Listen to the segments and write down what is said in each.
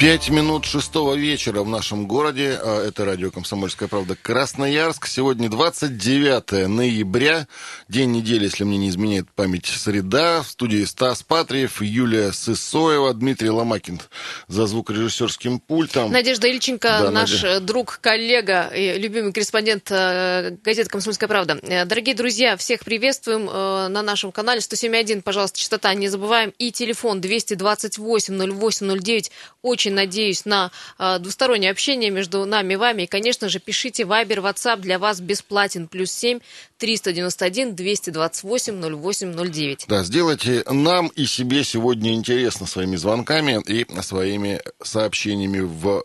Пять минут шестого вечера в нашем городе. А, это радио «Комсомольская правда» Красноярск. Сегодня 29 ноября, день недели, если мне не изменяет память, среда. В студии Стас Патриев, Юлия Сысоева, Дмитрий Ломакин за звукорежиссерским пультом. Надежда Ильченко, да, наш Надя... друг, коллега и любимый корреспондент э, газеты «Комсомольская правда». Э, дорогие друзья, всех приветствуем э, на нашем канале 107.1, пожалуйста, частота, не забываем. И телефон 228 08 09. Очень очень надеюсь на э, двустороннее общение между нами и вами. И, конечно же, пишите Вайбер, WhatsApp для вас бесплатен. Плюс семь триста девяносто один двести двадцать восемь ноль восемь ноль девять. Да, сделайте нам и себе сегодня интересно своими звонками и своими сообщениями в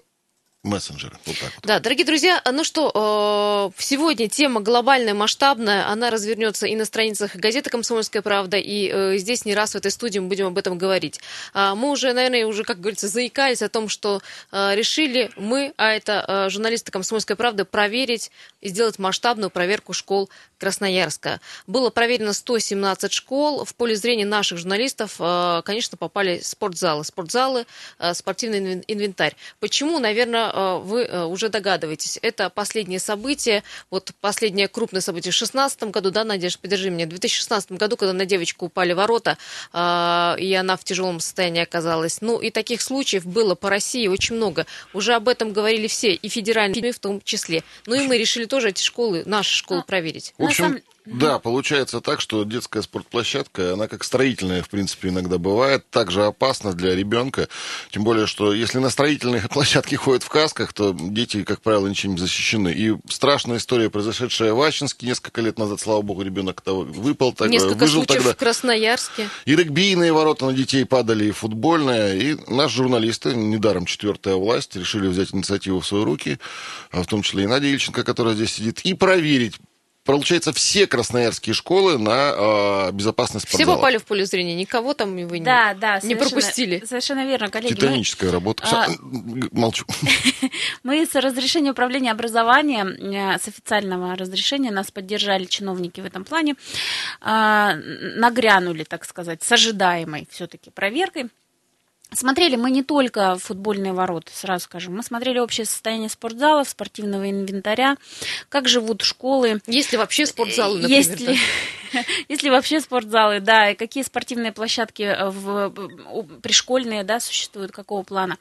мессенджеры. Вот так вот. Да, дорогие друзья, ну что, э, сегодня тема глобальная, масштабная, она развернется и на страницах газеты «Комсомольская правда», и э, здесь не раз в этой студии мы будем об этом говорить. А, мы уже, наверное, уже, как говорится, заикались о том, что э, решили мы, а это журналисты «Комсомольской правды», проверить и сделать масштабную проверку школ Красноярска. Было проверено 117 школ. В поле зрения наших журналистов, конечно, попали спортзалы. Спортзалы, спортивный инвентарь. Почему, наверное, вы э, уже догадываетесь, это последнее событие, вот последнее крупное событие в 2016 году, да, Надежда, подержи меня, в 2016 году, когда на девочку упали ворота, э, и она в тяжелом состоянии оказалась. Ну, и таких случаев было по России очень много. Уже об этом говорили все, и федеральные, в том числе. Ну, и мы решили тоже эти школы, наши школы а, проверить. В общем, да, получается так, что детская спортплощадка, она как строительная, в принципе, иногда бывает, также опасна для ребенка. Тем более, что если на строительные площадки ходят в касках, то дети, как правило, ничем не защищены. И страшная история, произошедшая в Ачинске несколько лет назад, слава богу, ребенок того выпал, так, несколько выжил случаев тогда. в Красноярске. И регбийные ворота на детей падали, и футбольные. И наши журналисты, недаром четвертая власть, решили взять инициативу в свои руки, а в том числе и Надя Ильченко, которая здесь сидит, и проверить, получается, все красноярские школы на э, безопасность Все попали в поле зрения, никого там вы не, да, да, не пропустили. Совершенно верно, коллеги. Титаническая мы... работа. А... Молчу. Мы с разрешения управления образования, э, с официального разрешения, нас поддержали чиновники в этом плане, а, нагрянули, так сказать, с ожидаемой все-таки проверкой. Смотрели мы не только футбольные ворота, сразу скажем. Мы смотрели общее состояние спортзалов, спортивного инвентаря, как живут школы. Есть ли вообще спортзалы, например? Есть ли, есть ли вообще спортзалы, да, и какие спортивные площадки в, пришкольные, да, существуют, какого плана.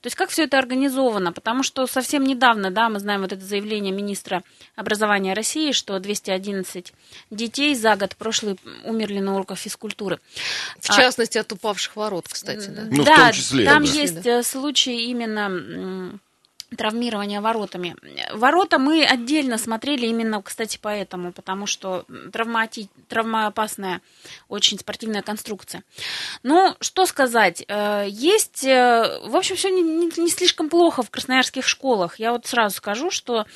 То есть как все это организовано, потому что совсем недавно, да, мы знаем вот это заявление министра образования России, что 211 детей за год прошлый умерли на уроках физкультуры. В частности, от упавших ворот, кстати, да? Ну, да, том числе. Там да. есть. Э, случаи именно травмирования воротами. Ворота мы отдельно смотрели именно, кстати, поэтому, потому что травмати... травмоопасная очень спортивная конструкция. Ну, что сказать, э, есть, э, в общем, все не, не, слишком плохо в красноярских школах. Я вот сразу скажу, что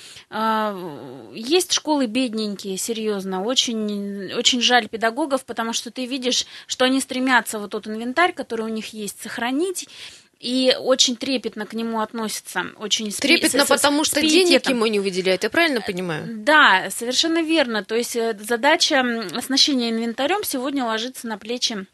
есть школы бедненькие, серьезно, очень, очень жаль педагогов, потому что ты видишь, что они стремятся вот тот инвентарь, который у них есть, сохранить, и очень трепетно к нему относятся. Очень трепетно, с, потому что денег ему не выделяют, я правильно понимаю? Да, совершенно верно. То есть э, задача оснащения инвентарем сегодня ложится на плечи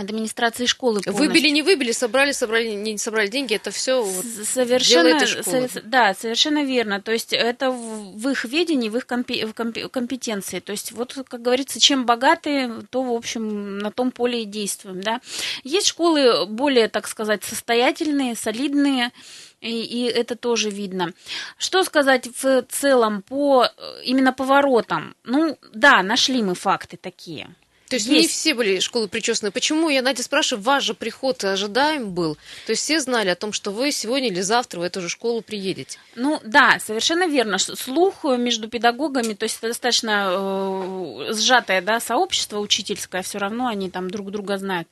администрации школы полностью. Выбили, не выбили, собрали, собрали, не собрали деньги, это все совершенно, школы. Со, да, совершенно верно. То есть это в, их ведении, в их компетенции. То есть вот, как говорится, чем богаты, то, в общем, на том поле и действуем. Да? Есть школы более, так сказать, состоятельные, солидные, и, и это тоже видно. Что сказать в целом по именно поворотам? Ну, да, нашли мы факты такие. То есть, есть не все были школы причесаны. Почему, я, Надя, спрашиваю, ваш же приход ожидаем был? То есть все знали о том, что вы сегодня или завтра в эту же школу приедете? Ну да, совершенно верно. Слух между педагогами, то есть это достаточно э, сжатое да, сообщество учительское, все равно они там друг друга знают.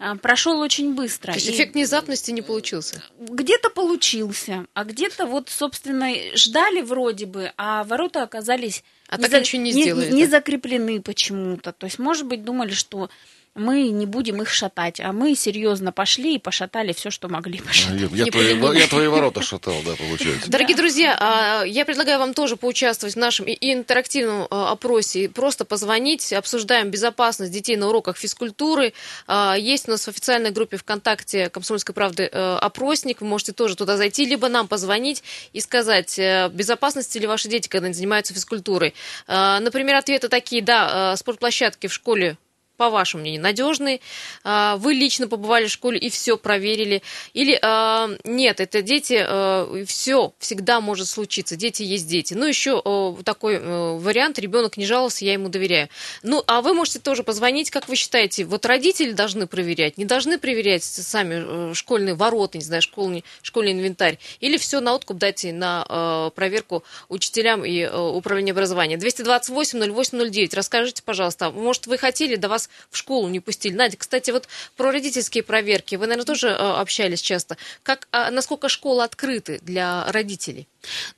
Э, прошел очень быстро. То есть эффект внезапности не получился? Где-то получился, а где-то вот, собственно, ждали вроде бы, а ворота оказались а не так за, ничего не сделали. Не, не закреплены почему-то. То есть, может быть, думали, что мы не будем их шатать. А мы серьезно пошли и пошатали все, что могли пошатать. Я, я, твои, я твои ворота шатал, да, получается. Дорогие друзья, а, я предлагаю вам тоже поучаствовать в нашем интерактивном а, опросе. Просто позвонить, обсуждаем безопасность детей на уроках физкультуры. А, есть у нас в официальной группе ВКонтакте «Комсомольской правды» э, опросник. Вы можете тоже туда зайти, либо нам позвонить и сказать, э, безопасности ли ваши дети, когда они занимаются физкультурой. Например, ответы такие, да, спортплощадки в школе по вашему мнению, надежный, а, вы лично побывали в школе и все проверили, или а, нет, это дети, а, все всегда может случиться, дети есть дети. Ну, еще такой вариант, ребенок не жаловался, я ему доверяю. Ну, а вы можете тоже позвонить, как вы считаете, вот родители должны проверять, не должны проверять сами э, школьные ворота, не знаю, школьный, школьный инвентарь, или все на откуп дайте на проверку учителям и управлению образования. 228-08-09, расскажите, пожалуйста, может, вы хотели, до вас в школу не пустили. Надя, кстати, вот про родительские проверки. Вы, наверное, тоже э, общались часто. Как, а насколько школы открыты для родителей?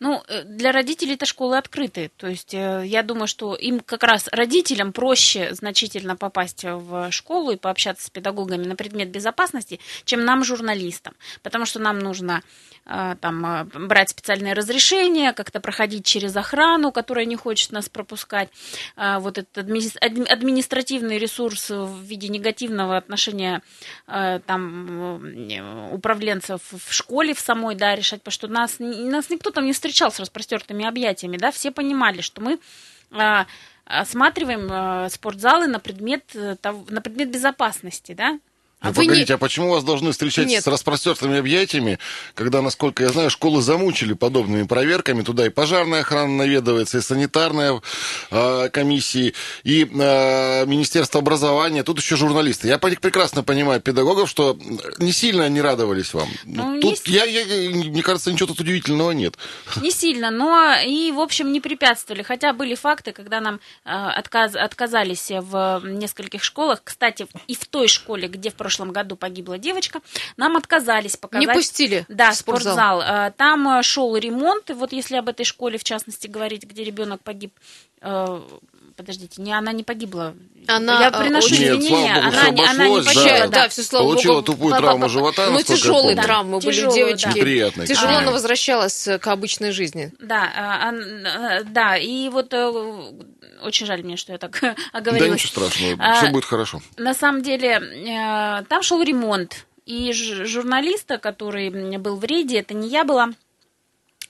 Ну, э, для родителей это школы открыты. То есть э, я думаю, что им как раз родителям проще значительно попасть в школу и пообщаться с педагогами на предмет безопасности, чем нам, журналистам. Потому что нам нужно там, брать специальное разрешение, как-то проходить через охрану, которая не хочет нас пропускать. Вот этот административный ресурс в виде негативного отношения там, управленцев в школе в самой, да, решать, потому что нас, нас никто там не встречал с распростертыми объятиями, да, все понимали, что мы а, осматриваем а, спортзалы на предмет, э, на предмет безопасности, да, а ну, погодите, не... а почему вас должны встречать Нет. с распростертыми объятиями, когда, насколько я знаю, школы замучили подобными проверками, туда и пожарная охрана наведывается, и санитарная э, комиссии, и э, Министерство образования, тут еще журналисты. Я прекрасно понимаю педагогов, что не сильно они радовались вам. Ну, тут, не... я, я, мне кажется, ничего тут удивительного нет. Не сильно, но и, в общем, не препятствовали. Хотя были факты, когда нам э, отказ, отказались в нескольких школах. Кстати, и в той школе, где в прошлом прошлом году погибла девочка, нам отказались показать. Не пустили Да, спортзал. спортзал. Э, там э, шел ремонт, и вот если об этой школе, в частности, говорить, где ребенок погиб, э, подождите, не, она не погибла. Она, я приношу нет, извинения, Богу, она, не, она не погибла. Да, да, все, слава Получила Богу. тупую травму живота. Ну, тяжелые травмы да, были тяжелые, девочки. Да. Неприятные. Тяжело, но возвращалась к обычной жизни. Да, да, и вот очень жаль мне, что я так оговорилась. Да ничего страшного, а, все будет хорошо. На самом деле, э, там шел ремонт. И журналиста, который был в рейде, это не я была,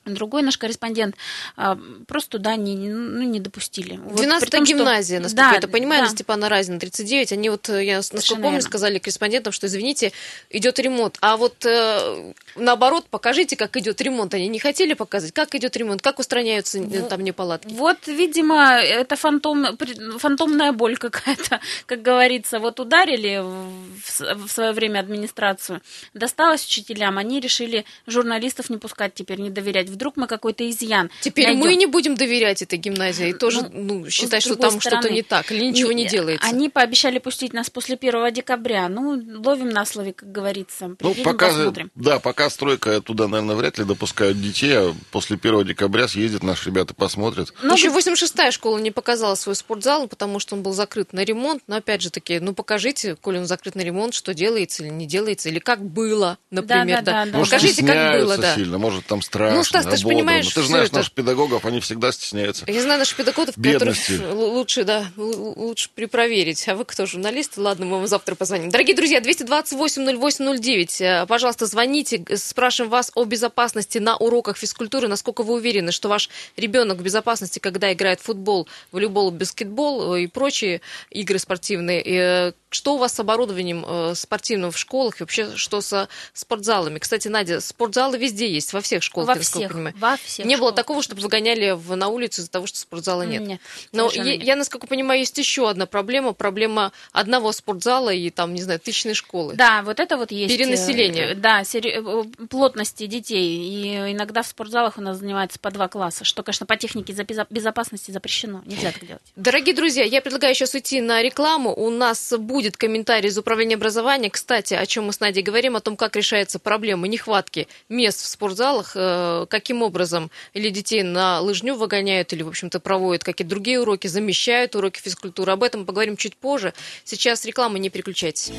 Другой наш корреспондент а, просто туда не, ну, не допустили. 12-я вот, гимназия, что... насколько да, я это понимаю, да. на Степана Разина, 39. Они вот, э, я насколько Совершенно помню, верно. сказали корреспондентам, что, извините, идет ремонт. А вот э, наоборот, покажите, как идет ремонт. Они не хотели показать, как идет ремонт, как устраняются ну, там неполадки. Вот, видимо, это фантом, фантомная боль какая-то, как говорится. Вот ударили в, в свое время администрацию, досталось учителям, они решили журналистов не пускать теперь, не доверять вдруг мы какой-то изъян. Теперь найдем. мы не будем доверять этой гимназии и тоже ну, ну, считать, что там что-то не так или ничего не, не делается. Они пообещали пустить нас после 1 декабря. Ну, ловим на слове, как говорится. Приедем, ну, пока, посмотрим. Да, пока стройка туда, наверное, вряд ли допускают детей, а после 1 декабря съездят наши ребята, посмотрят. Ну, еще 86-я школа не показала свой спортзал, потому что он был закрыт на ремонт. Но опять же таки, ну покажите, коли он закрыт на ремонт, что делается или не делается, или как было, например. Да, да, да, да. Покажите, как было, да. сильно, может, там страшно. Ну, Стас, ты же понимаешь, ну, ты же знаешь это... наших педагогов, они всегда стесняются. Я знаю наших педагогов, Бедности. которых лучше, да, лучше припроверить. А вы кто, журналисты? Ладно, мы вам завтра позвоним. Дорогие друзья, 228-08-09, э, пожалуйста, звоните, спрашиваем вас о безопасности на уроках физкультуры. Насколько вы уверены, что ваш ребенок в безопасности, когда играет в футбол, волейбол, баскетбол э, и прочие игры спортивные? Э, что у вас с оборудованием спортивным в школах и вообще что со спортзалами? Кстати, Надя, спортзалы везде есть, во всех школах, во всех, понимаю. Во всех не было такого, чтобы выгоняли в, на улицу из-за того, что спортзала нет. Нет. Но я, нет. я, насколько понимаю, есть еще одна проблема. Проблема одного спортзала и там, не знаю, тысячной школы. Да, вот это вот есть. Перенаселение. Э, да, сери... Э, плотности детей. И иногда в спортзалах у нас занимается по два класса, что, конечно, по технике безопасности запрещено. Нельзя так делать. Дорогие друзья, я предлагаю сейчас уйти на рекламу. У нас будет комментарий из Управления образования. Кстати, о чем мы с Надей говорим, о том, как решается проблема нехватки мест в спортзалах, э, как каким образом или детей на лыжню выгоняют, или, в общем-то, проводят какие-то другие уроки, замещают уроки физкультуры. Об этом поговорим чуть позже. Сейчас реклама, не переключайтесь.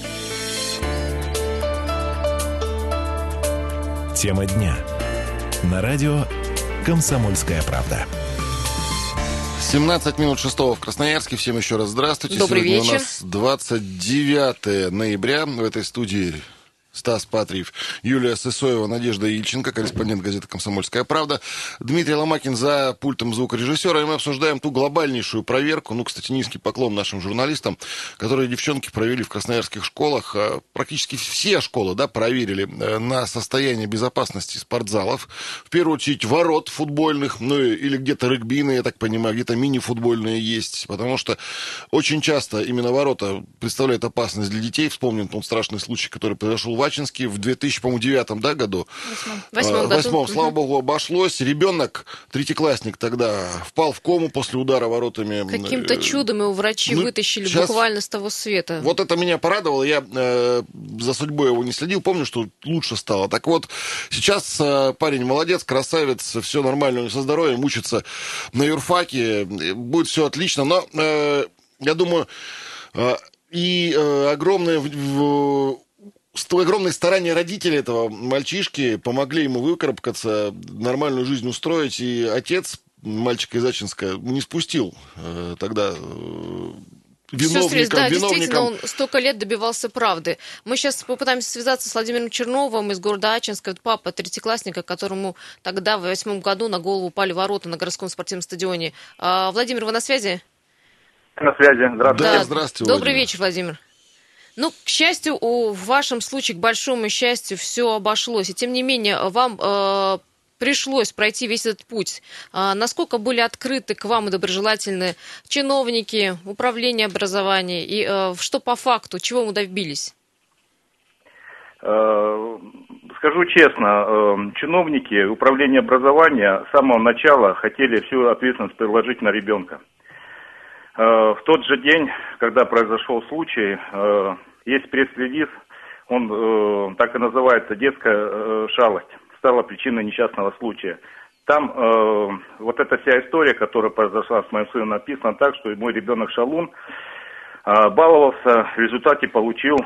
Тема дня. На радио «Комсомольская правда». 17 минут шестого в Красноярске. Всем еще раз здравствуйте. Добрый Сегодня вечер. у нас 29 ноября. В этой студии Стас Патриев, Юлия Сысоева, Надежда Ильченко, корреспондент газеты «Комсомольская правда», Дмитрий Ломакин за пультом звукорежиссера, и мы обсуждаем ту глобальнейшую проверку, ну, кстати, низкий поклон нашим журналистам, которые девчонки провели в красноярских школах, А, практически все школы, да, проверили э, на состояние безопасности спортзалов, в первую очередь ворот футбольных, ну, или где-то регбийные, я так понимаю, где-то мини-футбольные есть, потому что очень часто именно ворота представляют опасность для детей. Вспомним тот страшный случай, который произошел в Ачинске в 2009 да, году. В восьмом восьмом, слава Мгм. богу, обошлось. Ребенок, третьеклассник тогда, впал в кому после удара воротами. Каким-то Э, чудом его врачи ну, вытащили щас- буквально с того света. Вот это меня порадовало. Я э, за судьбой его не следил. Помню, что лучше стало. Так вот, сейчас э, парень молодец, красавец, все нормально у него со здоровьем, учится на юрфаке, э, будет все отлично. Но э, я думаю, э, и э, огромное в- в- огромные старания родителей этого мальчишки помогли ему выкарабкаться, нормальную жизнь устроить. И отец мальчика из Ачинска не спустил э, тогда э, средств, да, действительно, он столько лет добивался правды. Мы сейчас попытаемся связаться с Владимиром Черновым из города Ачинска, Это папа третьеклассника, которому тогда в восьмом году на голову упали ворота на городском спортивном стадионе. А, Владимир, вы на связи? На связи. Здравствуйте. Да, здравствуйте, Добрый Владимир. вечер, Владимир. Ну, к счастью, в вашем случае, к большому счастью, все обошлось. И тем не менее, вам э, пришлось пройти весь этот путь. А насколько были открыты к вам и доброжелательны чиновники, управление образования, и э, что по факту, чего мы добились? Э, Скажу честно, э, чиновники управления образования с самого начала хотели всю ответственность переложить на ребенка. Э, В тот же день, когда произошел случай, э, есть пресс-релиз, он э, так и называется «Детская шалость», стала причиной несчастного случая. Там э, вот эта вся история, которая произошла с моим сыном, написана так, что мой ребенок Шалун э, баловался, в результате получил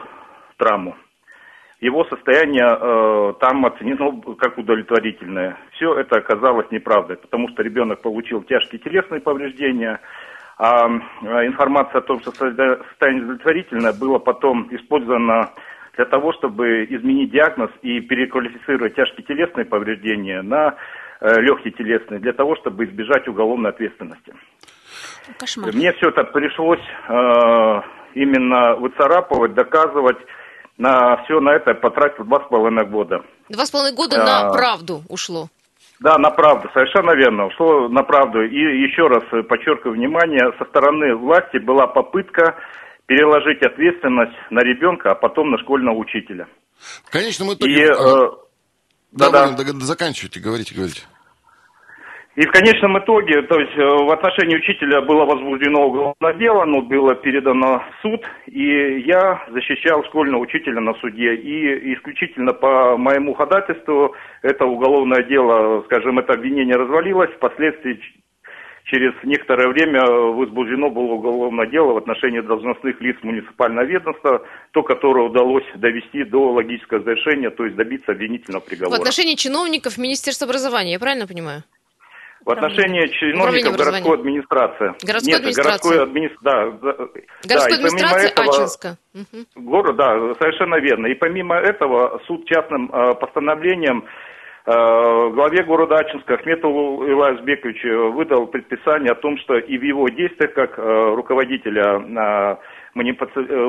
травму. Его состояние э, там оценено как удовлетворительное. Все это оказалось неправдой, потому что ребенок получил тяжкие телесные повреждения, а информация о том, что состоя- состояние удовлетворительное, было потом использовано для того, чтобы изменить диагноз и переквалифицировать тяжкие телесные повреждения на э, легкие телесные, для того, чтобы избежать уголовной ответственности. Кошмар. Мне все это пришлось э, именно выцарапывать, доказывать. На все на это потратил два с половиной года. Два с половиной года на А. правду ушло. Да, на правду, совершенно верно. Ушло на правду. И еще раз э, подчеркиваю внимание, со стороны власти была попытка переложить ответственность на ребенка, а потом на школьного учителя. В конечном И, итоге... э, Ага. да, дог- заканчивайте, говорите, говорите. И в конечном итоге, то есть э, в отношении учителя было возбуждено уголовное дело, оно было передано в суд, и я защищал школьного учителя на суде. И исключительно по моему ходатайству это уголовное дело, скажем, это обвинение развалилось, впоследствии через некоторое время возбуждено было уголовное дело в отношении должностных лиц муниципального ведомства, то, которое удалось довести до логического завершения, то есть добиться обвинительного В приговора. отношении чиновников Министерства образования, я правильно понимаю? В отношении чиновников городской администрации. Городской Нет, администрации. городской администрации. Да, Городской да, администрации этого- Ачинска. Мгм. Город, да, совершенно верно. И помимо этого суд частным э, постановлением э, главе города Ачинска Ахметову Илаю Узбековичу выдал предписание о том, что и в его действиях как э, руководителя э,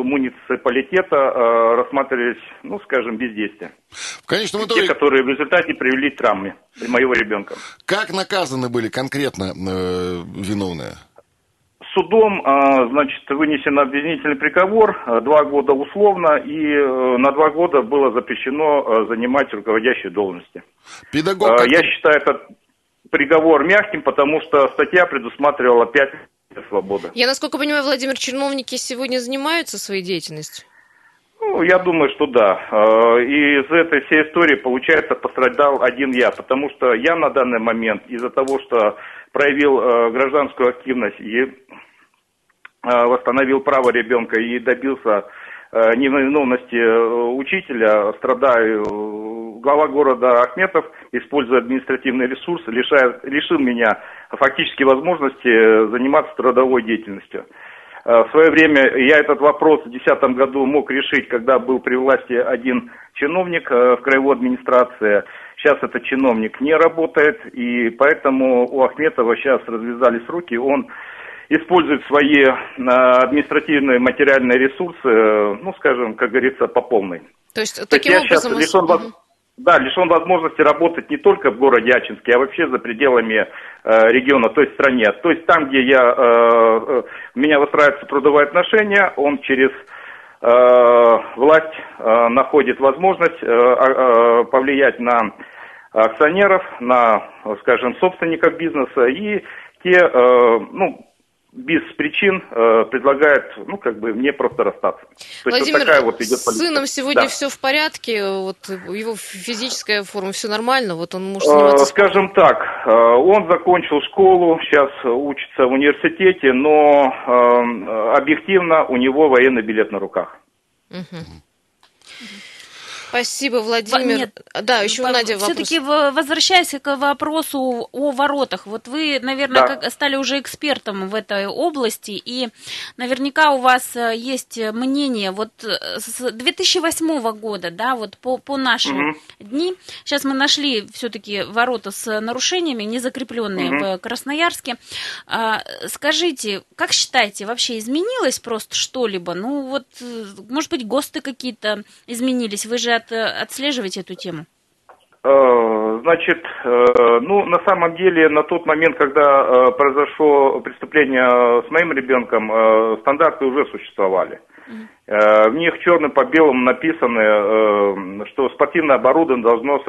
муниципалитета э, рассматривались, ну, скажем, бездействия. В конечном Те, итоге, которые в результате привели к травме моего ребенка. как наказаны были конкретно э, виновные? Судом, а, значит, вынесен обвинительный приговор, а, два года условно, и э, на два года было запрещено занимать руководящие должности. Педагог... Как- Я считаю этот приговор мягким, потому что статья предусматривала пять лет свободы. Я, насколько понимаю, Владимир, чиновники сегодня занимаются своей деятельностью? Ну, я думаю, что да. И из этой всей истории, получается, пострадал один я, потому что я на данный момент из-за того, что проявил гражданскую активность и восстановил право ребенка и добился невиновности учителя, страдаю. Глава города Ахметов, используя административный ресурс, лишает, лишил меня фактически возможности заниматься трудовой деятельностью. Э, в свое время я этот вопрос в 2010 году мог решить, когда был при власти один чиновник э, в краевой администрации. Сейчас этот чиновник не работает, и поэтому у Ахметова сейчас развязались руки. Он использует свои э, административные материальные ресурсы, ну, скажем, как говорится, по полной. То есть, таким я образом... Сейчас лишен, да, лишен возможности работать не только в городе Ачинске, а вообще за пределами э, региона, то есть стране. То есть там, где я, э, э, меня выстраиваются трудовые отношения, он через э, власть э, находит возможность э, э, повлиять на акционеров, на, скажем, собственников бизнеса и те, э, ну, без причин э, предлагает, ну, как бы, мне просто расстаться. То Владимир, есть вот такая вот идет политика. с сыном сегодня да. все в порядке, вот его физическая форма, все нормально, вот он может заниматься... Э, скажем так, э, он закончил школу, сейчас учится в университете, но э, объективно у него военный билет на руках. Угу. Спасибо, Владимир. Нет, да, еще у Нади вопрос. Все-таки возвращаясь к вопросу о воротах, вот вы, наверное, да. как, стали уже экспертом в этой области, и наверняка у вас э, есть мнение, вот э, с 2008 года, да, вот по, по нашим угу. дни, сейчас мы нашли все-таки ворота с нарушениями, не закрепленные угу. в Красноярске. А, скажите, как считаете, вообще изменилось просто что-либо? Ну вот, э, может быть, ГОСТы какие-то изменились, вы же от, отслеживать эту тему? Э, значит, э, ну, на самом деле, на тот момент, когда э, произошло преступление с моим ребенком, стандарты уже существовали. В них черным по белому написано, что спортивное оборудование должно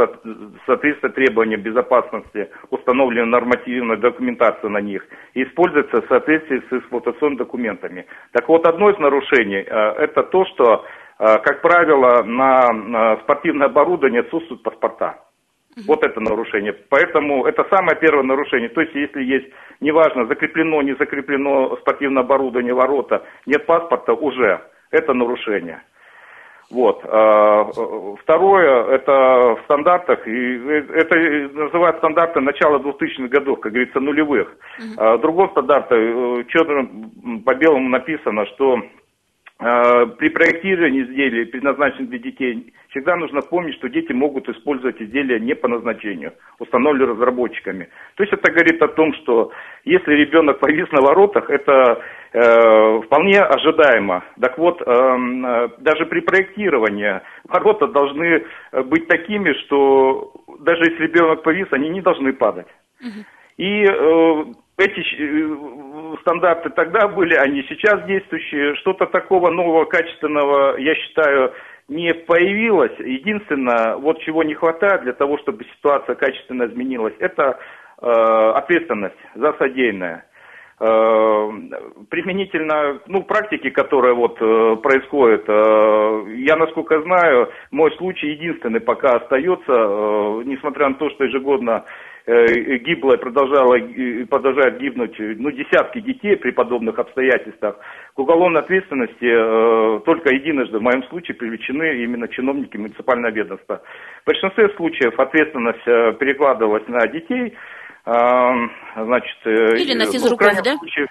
соответствовать требованиям безопасности, установленной нормативной документации на них, и использоваться в соответствии с эксплуатационными документами. Так вот, одно из нарушений – это то, что Э, как правило, на спортивное оборудование отсутствуют паспорта. Вот это нарушение. Поэтому это самое первое нарушение. То есть, если есть, неважно, закреплено, не закреплено спортивное оборудование, ворота, нет паспорта, уже это нарушение. Вот. Э, второе, это в стандартах, и это называют стандарты начала 2000-х годов, как говорится, нулевых. Uh-huh. В другом стандарте э, черным по белому написано, что Э, при проектировании изделий, предназначенных для детей, всегда нужно помнить, что дети могут использовать изделия не по назначению, установленные разработчиками. То есть это говорит о том, что если ребенок повис на воротах, это э, вполне ожидаемо. Так вот, э, э, даже при проектировании ворота должны быть такими, что даже если ребенок повис, они не должны падать. И э, эти э, стандарты тогда были, они сейчас действующие. Что-то такого нового, качественного, я считаю, не появилось. Единственное, вот чего не хватает для того, чтобы ситуация качественно изменилась, это э, ответственность за содеянное. Э, применительно, ну, практике, которая вот э, происходит, э, я, насколько знаю, мой случай единственный пока остается, э, несмотря на то, что ежегодно Э, гибло продолжало, продолжает гибнуть ну, десятки детей при подобных обстоятельствах. К уголовной ответственности э, только единожды в моем случае привлечены именно чиновники муниципального ведомства. В большинстве случаев ответственность э, перекладывалась на детей. Э, значит, э, Или на физруков, ну, да? Случае,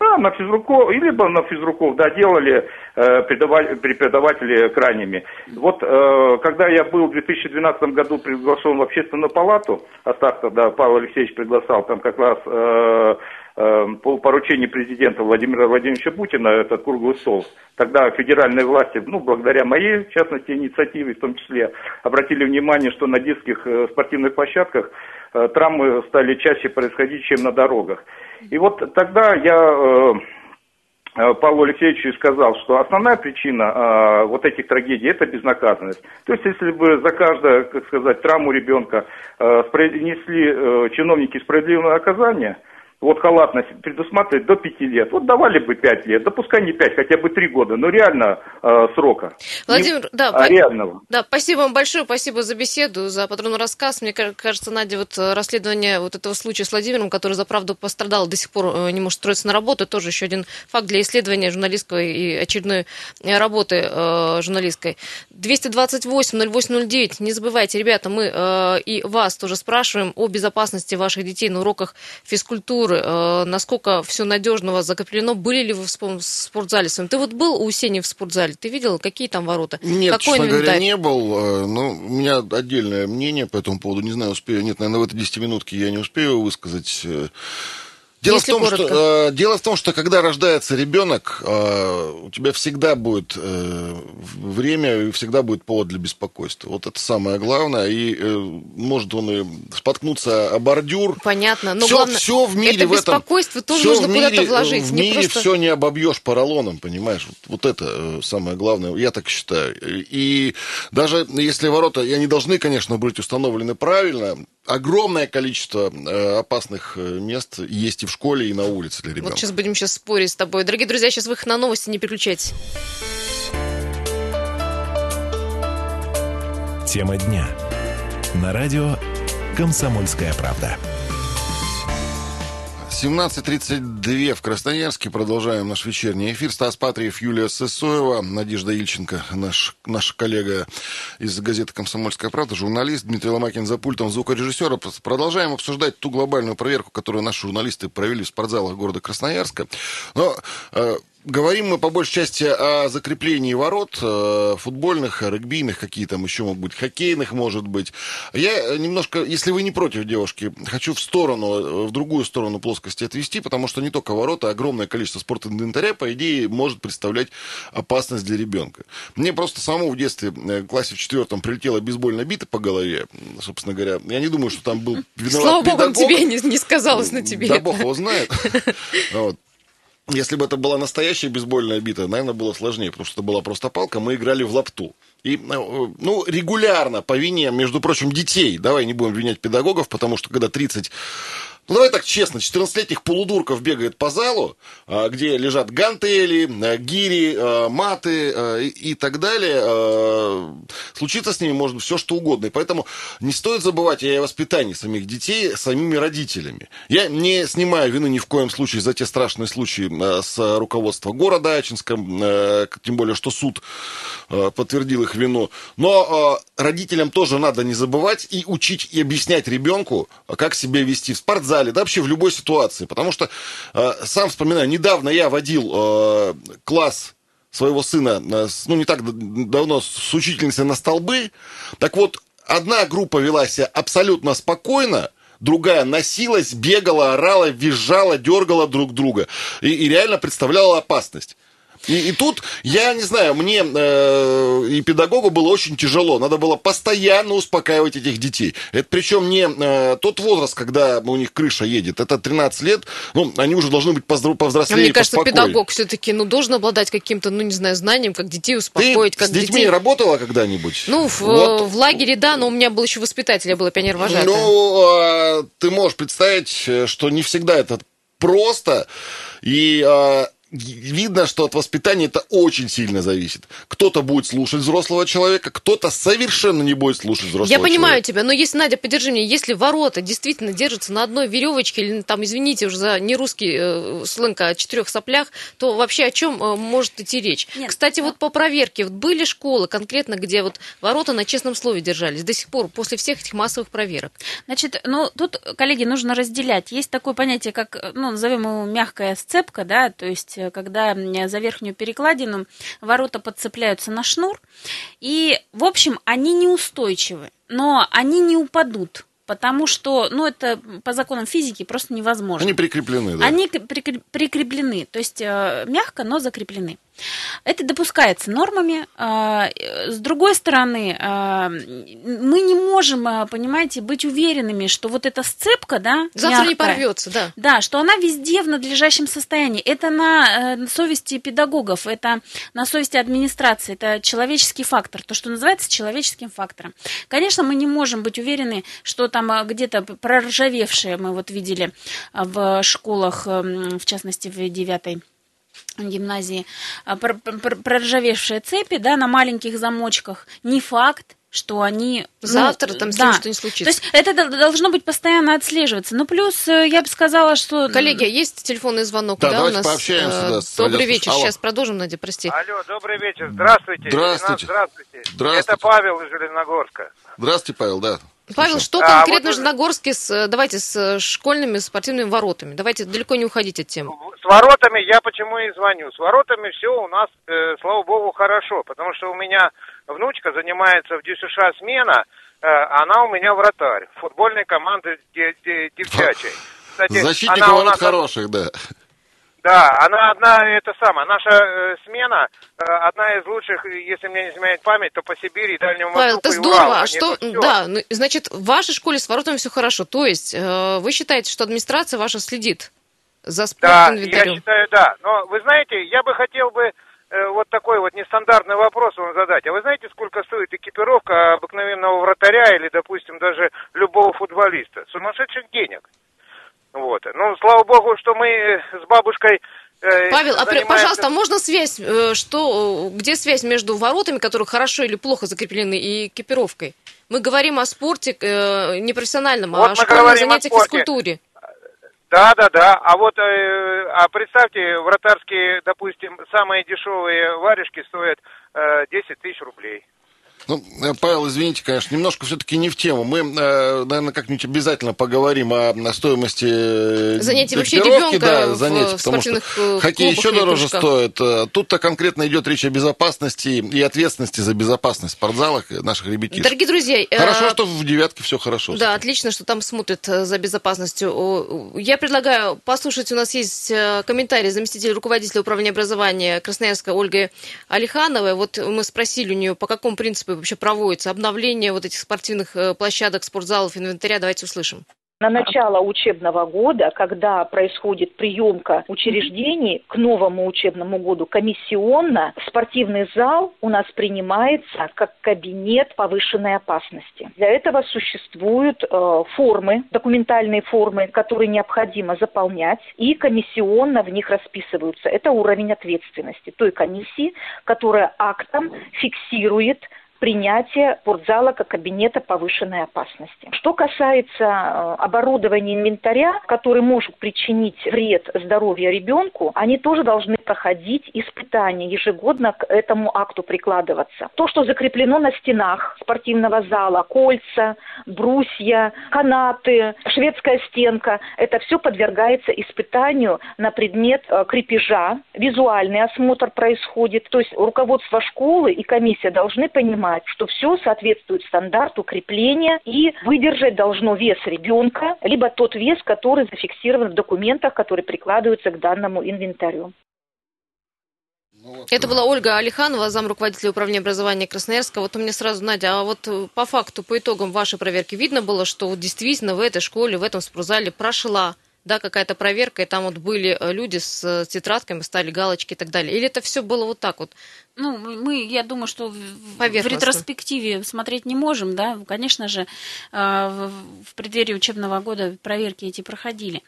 да, на физруков, либо на физруков, да, делали э, преподаватели крайними. Вот э, когда я был в 2012 году приглашен в общественную палату, Астах тогда Павел Алексеевич приглашал, там как раз э, по поручению президента Владимира Владимировича Путина этот круглый стол. Тогда федеральные власти, ну, благодаря моей, в частности, инициативе, в том числе, обратили внимание, что на детских э, спортивных площадках э, травмы стали чаще происходить, чем на дорогах. И вот тогда я э, э, Павлу Алексеевичу сказал, что основная причина э, вот этих трагедий – это безнаказанность. То есть, если бы за каждую, как сказать, травму ребенка э, несли э, чиновники справедливое наказание, вот халатность предусматривает до пяти лет. Вот давали бы пять лет, да пускай не пять, хотя бы три года, но реально э, срока. Владимир, не, да, а, по... реального. Да, спасибо вам большое, спасибо за беседу, за подробный рассказ. Мне кажется, Надя, вот э, расследование вот этого случая с Владимиром, который за правду пострадал, до сих пор э, не может строиться на работу, тоже еще один факт для исследования журналистской и очередной э, работы э, журналистской. 228-08-09, не забывайте, ребята, мы э, и вас тоже спрашиваем о безопасности ваших детей на уроках физкультуры процедуры, э, насколько все надежно закреплено, были ли вы в спортзале своем? Ты вот был у Сени в спортзале, ты видел, какие там ворота? Нет, Какой честно инвентарь? говоря, не был. Э, но у меня отдельное мнение по этому поводу. Не знаю, успею. Нет, наверное, в этой 10 минутке я не успею высказать э, Дело в, том, что, э, дело в том, что когда рождается ребенок, э, у тебя всегда будет э, время и всегда будет повод для беспокойства. Вот это самое главное. И э, может он и споткнуться о бордюр. Понятно. Но все, главное, все в мире это в этом, беспокойство тоже нужно куда-то вложить. В не мире просто... все не обобьешь поролоном, понимаешь? Вот, вот это э, самое главное. Я так считаю. И даже если ворота, и они должны, конечно, быть установлены правильно, огромное количество э, опасных э, мест есть и в школе, и на улице для ребенка. Вот сейчас будем сейчас спорить с тобой. Дорогие друзья, сейчас выход на новости, не переключайтесь. Тема дня. На радио «Комсомольская правда». 17.32 в Красноярске. Продолжаем наш вечерний эфир. Стас Патриев, Юлия Сысоева, Надежда Ильченко, наш, наш коллега из газеты «Комсомольская правда», журналист Дмитрий Ломакин за пультом звукорежиссера. Продолжаем обсуждать ту глобальную проверку, которую наши журналисты провели в спортзалах города Красноярска. Но э, Говорим мы по большей части о закреплении ворот э, футбольных, регбийных, какие там еще могут быть, хоккейных, может быть. Я немножко, если вы не против, девушки, хочу в сторону, в другую сторону плоскости отвести, потому что не только ворота, а огромное количество спортинвентаря, по идее, может представлять опасность для ребенка. Мне просто самому в детстве, э, в классе в четвертом, прилетела бейсбольная бита по голове, собственно говоря. Я не думаю, что там был виноват Слава богу, тебе не, не сказалось на тебе. Да бог его знает. Если бы это была настоящая бейсбольная бита, наверное, было сложнее, потому что это была просто палка, мы играли в лапту. И, э, ну, регулярно, по вине, между прочим, детей, давай не будем обвинять педагогов, потому что когда 30 ну, давай так честно, 14-летних полудурков бегает по залу, а, где лежат гантели, а, гири, а, маты и так далее. Случится с ними быть все, что угодно. И поэтому не стоит забывать о воспитании самих детей самими родителями. Я не снимаю вины ни в коем случае за те страшные случаи с руководства города Ачинска, тем более, что суд подтвердил их вину. Но родителям тоже надо не забывать и учить и объяснять ребенку, как себя вести в спортзале, зале, да вообще в любой ситуации. Потому что, э, сам вспоминаю, недавно я водил э, класс своего сына, э, ну, не так давно, с учительницей на столбы. Так вот, одна группа вела себя абсолютно спокойно, другая носилась, бегала, орала, визжала, дергала друг друга. И, и реально представляла опасность. И, и тут, я не знаю, мне э, и педагогу было очень тяжело. Надо было постоянно успокаивать этих детей. Это причем не э, тот возраст, когда у них крыша едет. Это 13 лет. Ну, они уже должны быть повзрослее. Мне кажется, поспокойнее. педагог все-таки ну, должен обладать каким-то, ну, не знаю, знанием, как детей успокоить. Ты как с детьми детей... работала когда-нибудь? Ну, в, вот. в лагере, да, но у меня был еще воспитатель, я была пионер-вожатая. Ну, э, ты можешь представить, э, что не всегда это просто. И э, видно, что от воспитания это очень сильно зависит. Кто-то будет слушать взрослого человека, кто-то совершенно не будет слушать взрослого человека. Я понимаю человека. тебя, но если, Надя, поддержи меня, если ворота действительно держатся на одной веревочке, или там, извините уже за нерусский э, сленг о четырех соплях, то вообще о чем э, может идти речь? Нет, Кстати, но... вот по проверке, вот были школы конкретно, где вот ворота на честном слове держались до сих пор, после всех этих массовых проверок? Значит, ну, тут, коллеги, нужно разделять. Есть такое понятие, как, ну, назовем его мягкая сцепка, да, то есть когда за верхнюю перекладину ворота подцепляются на шнур. И, в общем, они неустойчивы, но они не упадут потому что, ну, это по законам физики просто невозможно. Они прикреплены, да? Они прикреплены, то есть э, мягко, но закреплены. Это допускается нормами. А, с другой стороны, а, мы не можем, а, понимаете, быть уверенными, что вот эта сцепка, да, Завтра мягкая, не порвется, да. Да, что она везде в надлежащем состоянии. Это на э, совести педагогов, это на совести администрации, это человеческий фактор, то, что называется человеческим фактором. Конечно, мы не можем быть уверены, что там где-то проржавевшие, мы вот видели в школах, эм, в частности, в девятой гимназии а, проржавевшие цепи да, на маленьких замочках. Не факт, что они... Ну, Завтра ну, там с да. ним что-нибудь случится. То есть это должно быть постоянно отслеживаться. Ну, плюс э, я бы сказала, что... Коллеги, а есть телефонный звонок? Да, да у нас... пообщаемся. Да, добрый вечер. Алло. Сейчас продолжим, Надя, прости. Алло, добрый вечер. Здравствуйте. Здравствуйте. Здравствуйте. Здравствуйте. Это Павел из Железногорска. Здравствуйте, Павел, да. Павел, что а, конкретно вот... Железногорске с, давайте, с школьными спортивными воротами? Давайте далеко не уходить от темы. С воротами я почему и звоню. С воротами все у нас, э, слава богу, хорошо, потому что у меня внучка занимается в ДЮСШ смена, э, она у меня вратарь футбольной команды девчачьей. Кстати, Защитник ворот нас... хороших, да. Да, она одна, это самая, наша э, смена, э, одна из лучших, если мне не изменяет память, то по Сибири, Дальнему Востоку это здорово. Уралу, а что, да, ну, значит, в вашей школе с воротами все хорошо. То есть, э, вы считаете, что администрация ваша следит за спортинвентарем? Да, я считаю, да. Но вы знаете, я бы хотел бы э, вот такой вот нестандартный вопрос вам задать. А вы знаете, сколько стоит экипировка обыкновенного вратаря или, допустим, даже любого футболиста? Сумасшедших денег. Вот. Ну, слава богу, что мы с бабушкой э, Павел, а а пожалуйста, можно связь, э, что, где связь между воротами, которые хорошо или плохо закреплены, и экипировкой? Мы говорим о спорте э, непрофессиональном, вот а о школьных занятиях физкультуре. Да, да, да. А вот, э, а представьте, вратарские, допустим, самые дешевые варежки стоят э, 10 тысяч рублей. Ну, э, Павел, извините, конечно, немножко все-таки не в тему. Мы, э, наверное, как-нибудь обязательно поговорим о стоимости э, занятий вообще ребенка да, занятий, потому что хоккей еще дороже стоит. Тут-то конкретно идет речь о безопасности и ответственности за безопасность в спортзалах наших ребятишек. Дорогие друзья... Хорошо, что в девятке все хорошо. Да, отлично, что там смотрят за безопасностью. Я предлагаю послушать, у нас есть комментарий заместителя руководителя управления образования Красноярска Ольги Алихановой. Вот мы спросили у нее, по какому принципу вообще проводится? Обновление вот этих спортивных э, площадок, спортзалов, инвентаря? Давайте услышим. На начало учебного года, когда происходит приемка учреждений к новому учебному году комиссионно, спортивный зал у нас принимается как кабинет повышенной опасности. Для этого существуют э, формы, документальные формы, которые необходимо заполнять, и комиссионно в них расписываются. Это уровень ответственности той комиссии, которая актом фиксирует принятия спортзала как кабинета повышенной опасности. Что касается э, оборудования инвентаря, который может причинить вред здоровью ребенку, они тоже должны проходить испытания ежегодно к этому акту прикладываться. То, что закреплено на стенах спортивного зала, кольца, брусья, канаты, шведская стенка, это все подвергается испытанию на предмет э, крепежа, визуальный осмотр происходит. То есть руководство школы и комиссия должны понимать, понимать, что все соответствует стандарту крепления и выдержать должно вес ребенка, либо тот вес, который зафиксирован в документах, которые прикладываются к данному инвентарю. Ну, Это была Ольга Алиханова, зам руководителя управления образования Красноярска. Вот у меня сразу, Надя, а вот э, по факту, по итогам вашей проверки видно было, что вот действительно в этой школе, в этом спортзале прошла да, какая-то проверка, и там вот были э, люди с э, тетрадками, стали галочки и так далее? Или это все было вот так вот? Ну, мы, я думаю, что в, в ретроспективе смотреть не можем, да, конечно же, э, в преддверии учебного года проверки эти проходили.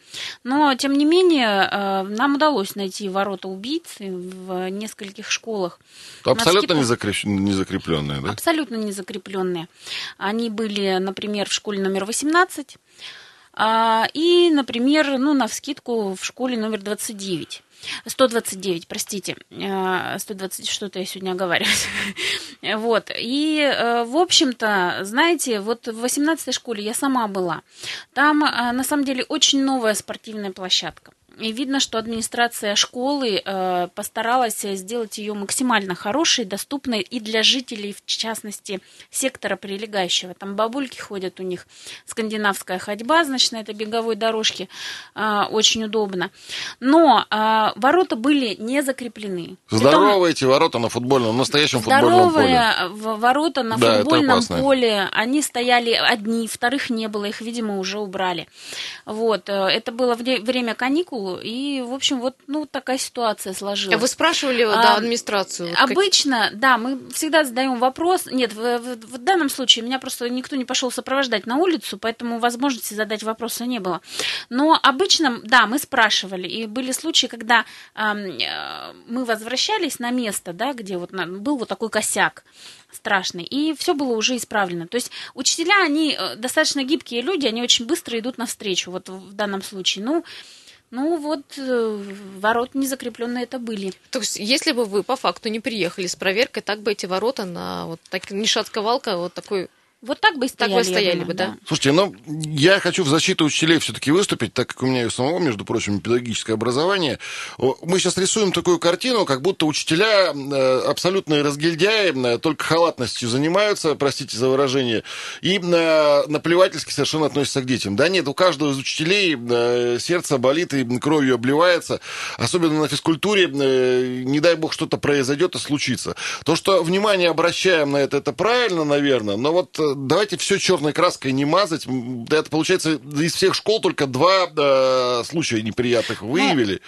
Но, тем не менее, нам удалось найти ворота убийцы в нескольких школах. Абсолютно не закрепленные, да? Абсолютно не закрепленные. Они были, например, в школе номер 18, а, и, например, ну, на вскидку в школе номер 29. 129, простите, 120, а, что-то я сегодня оговариваюсь. вот, и, э, в общем-то, знаете, вот в 18 школе я сама была. Там, а, на самом деле, очень новая спортивная площадка. И видно, что администрация школы э, постаралась сделать ее максимально хорошей, доступной и для жителей, в частности, сектора прилегающего. Там бабульки ходят у них, скандинавская ходьба, значит, на этой беговой дорожке э, очень удобно. Но э, ворота были не закреплены. Здоровые Притом, эти ворота на футбольном, настоящем футбольном поле. Здоровые ворота на да, футбольном поле, они стояли одни, вторых не было, их, видимо, уже убрали. Вот, э, это было время каникул, и, в общем, вот ну, такая ситуация сложилась. А вы спрашивали а, да, администрацию? Обычно, как... да, мы всегда задаем вопрос. Нет, в, в, в данном случае меня просто никто не пошел сопровождать на улицу, поэтому возможности задать вопроса не было. Но обычно, да, мы спрашивали, и были случаи, когда э, мы возвращались на место, да, где вот был вот такой косяк страшный. И все было уже исправлено. То есть учителя, они э, достаточно гибкие люди, они очень быстро идут навстречу, вот в данном случае. Ну, ну вот, э, ворот незакрепленные это были. То есть, если бы вы по факту не приехали с проверкой, так бы эти ворота на вот так не шатковалка, вот такой вот так бы и стояли. Так бы стояли думаю, бы, да. да. Слушайте, ну, я хочу в защиту учителей все-таки выступить, так как у меня и самого, между прочим, педагогическое образование. Мы сейчас рисуем такую картину, как будто учителя э, абсолютные разгильдяи, э, только халатностью занимаются, простите за выражение, и э, наплевательски совершенно относятся к детям. Да нет, у каждого из учителей сердце болит и кровью обливается, особенно на физкультуре, не дай бог что-то произойдет и случится. То, что внимание обращаем на это, это правильно, наверное, но вот давайте все черной краской не мазать. Это, получается, из всех школ только два э, случая неприятных выявили.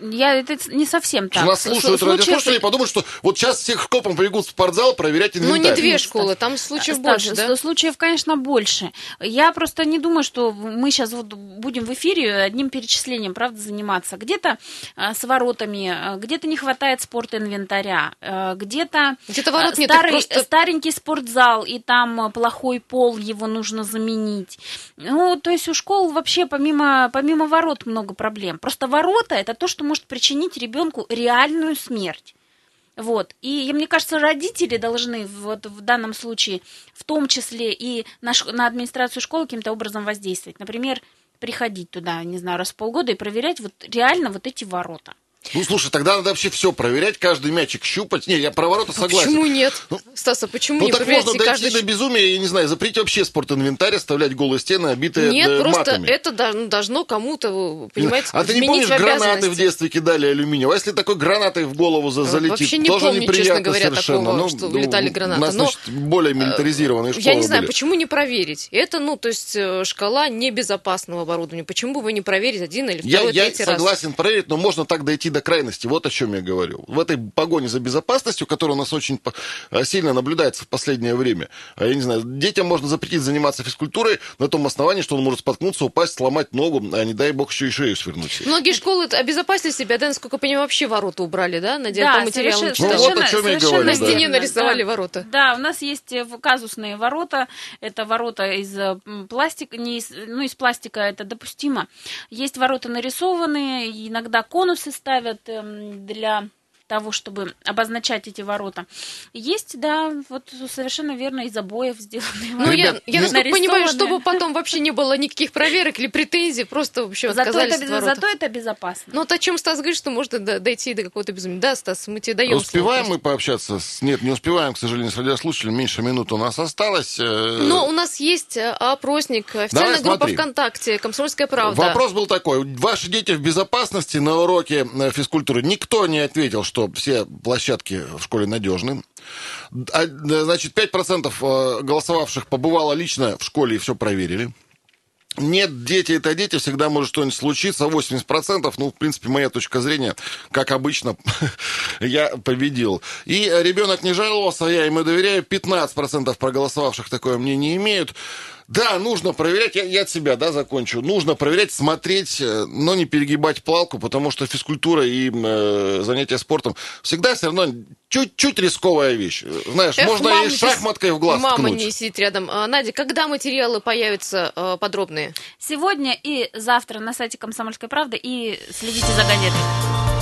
Ну, я, это не совсем так. Нас слушают Случаев... радиослушатели и подумают, что вот сейчас всех школ побегут в спортзал проверять инвентарь. Ну, не две школы, там случаев Стас, больше, да? Случаев, конечно, больше. Я просто не думаю, что мы сейчас вот будем в эфире одним перечислением, правда, заниматься. Где-то э, с воротами, э, где-то не хватает спортинвентаря, э, где-то где ворот старый, нет, просто... старенький спортзал, и там плохой пол, его нужно заменить. Ну, то есть у школ вообще помимо, помимо ворот много проблем. Просто ворота – это то, что может причинить ребенку реальную смерть. Вот. И мне кажется, родители должны вот в данном случае, в том числе и на, на администрацию школы каким-то образом воздействовать. Например, приходить туда, не знаю, раз в полгода и проверять вот реально вот эти ворота. Ну, слушай, тогда надо вообще все проверять, каждый мячик щупать. Не, я про ворота а согласен. Почему нет? Ну, Стас, а почему ну, не так можно дойти каждый... до безумия, я не знаю, запретить вообще спортинвентарь, оставлять голые стены, обитые Нет, просто матами. это ну, должно кому-то, понимаете, А ты не помнишь, гранаты в детстве кидали алюминием? А если такой гранатой в голову за залетит, Вообще не тоже помню, неприятно честно говоря, совершенно. такого, ну, что ну, летали гранаты. У нас, Но, значит, более милитаризированные школы Я не знаю, были. почему не проверить? Это, ну, то есть, э, шкала небезопасного оборудования. Почему бы вы не проверить один или второй, я, третий я раз? Я согласен проверить, но можно так дойти до крайности. Вот о чем я говорю в этой погоне за безопасностью, которая у нас очень э, сильно наблюдается в последнее время, а я не знаю, детям можно запретить заниматься физкультурой на том основании, что он может споткнуться, упасть, сломать ногу, а не дай бог еще и шею свернуть. Многие школы обезопасили себя, да, насколько я понимаю, вообще ворота убрали, да, на да, по материалам. Ну вот о чем я говорю. На стене да. нарисовали да. ворота. Да, у нас есть э, казусные ворота, это ворота из э, пластика, не из, ну, из пластика это допустимо. Есть ворота нарисованные, иногда конусы ставят эм, для того, чтобы обозначать эти ворота. Есть, да, вот совершенно верно, из обоев сделанные Ну, я, я насколько понимаю, чтобы потом вообще не было никаких проверок или претензий, просто вообще зато отказались это, от Зато это безопасно. Ну, вот о чем Стас говорит, что можно дойти до какого-то безумия. Да, Стас, мы тебе даем Успеваем слово, мы пообщаться? С... Нет, не успеваем, к сожалению, с радиослушателем. Меньше минут у нас осталось. Э, Но у нас есть э, опросник, официальная Давай, группа смотри. ВКонтакте, «Комсомольская правда». Вопрос был такой. Ваши дети в безопасности на уроке э, физкультуры? Никто не ответил, что что все площадки в школе надежны. А, значит, 5% э, голосовавших побывало лично в школе и все проверили. Нет, дети это дети, всегда может что-нибудь случиться, 80%, ну, в принципе, моя точка зрения, как обычно, я победил. И ребенок не жаловался, я ему доверяю, 15% проголосовавших такое мнение имеют. Да, нужно проверять, я, я от себя, да, закончу. Нужно проверять, смотреть, э, но не перегибать палку, потому что физкультура и э, занятия спортом всегда все равно чуть-чуть рисковая вещь. Знаешь, Эх, можно и шахматкой в глаз Мама ткнуть. не сидит рядом. А, Надя, когда материалы появятся э, подробные? Сегодня и завтра на сайте «Комсомольской правды» и следите за газетой.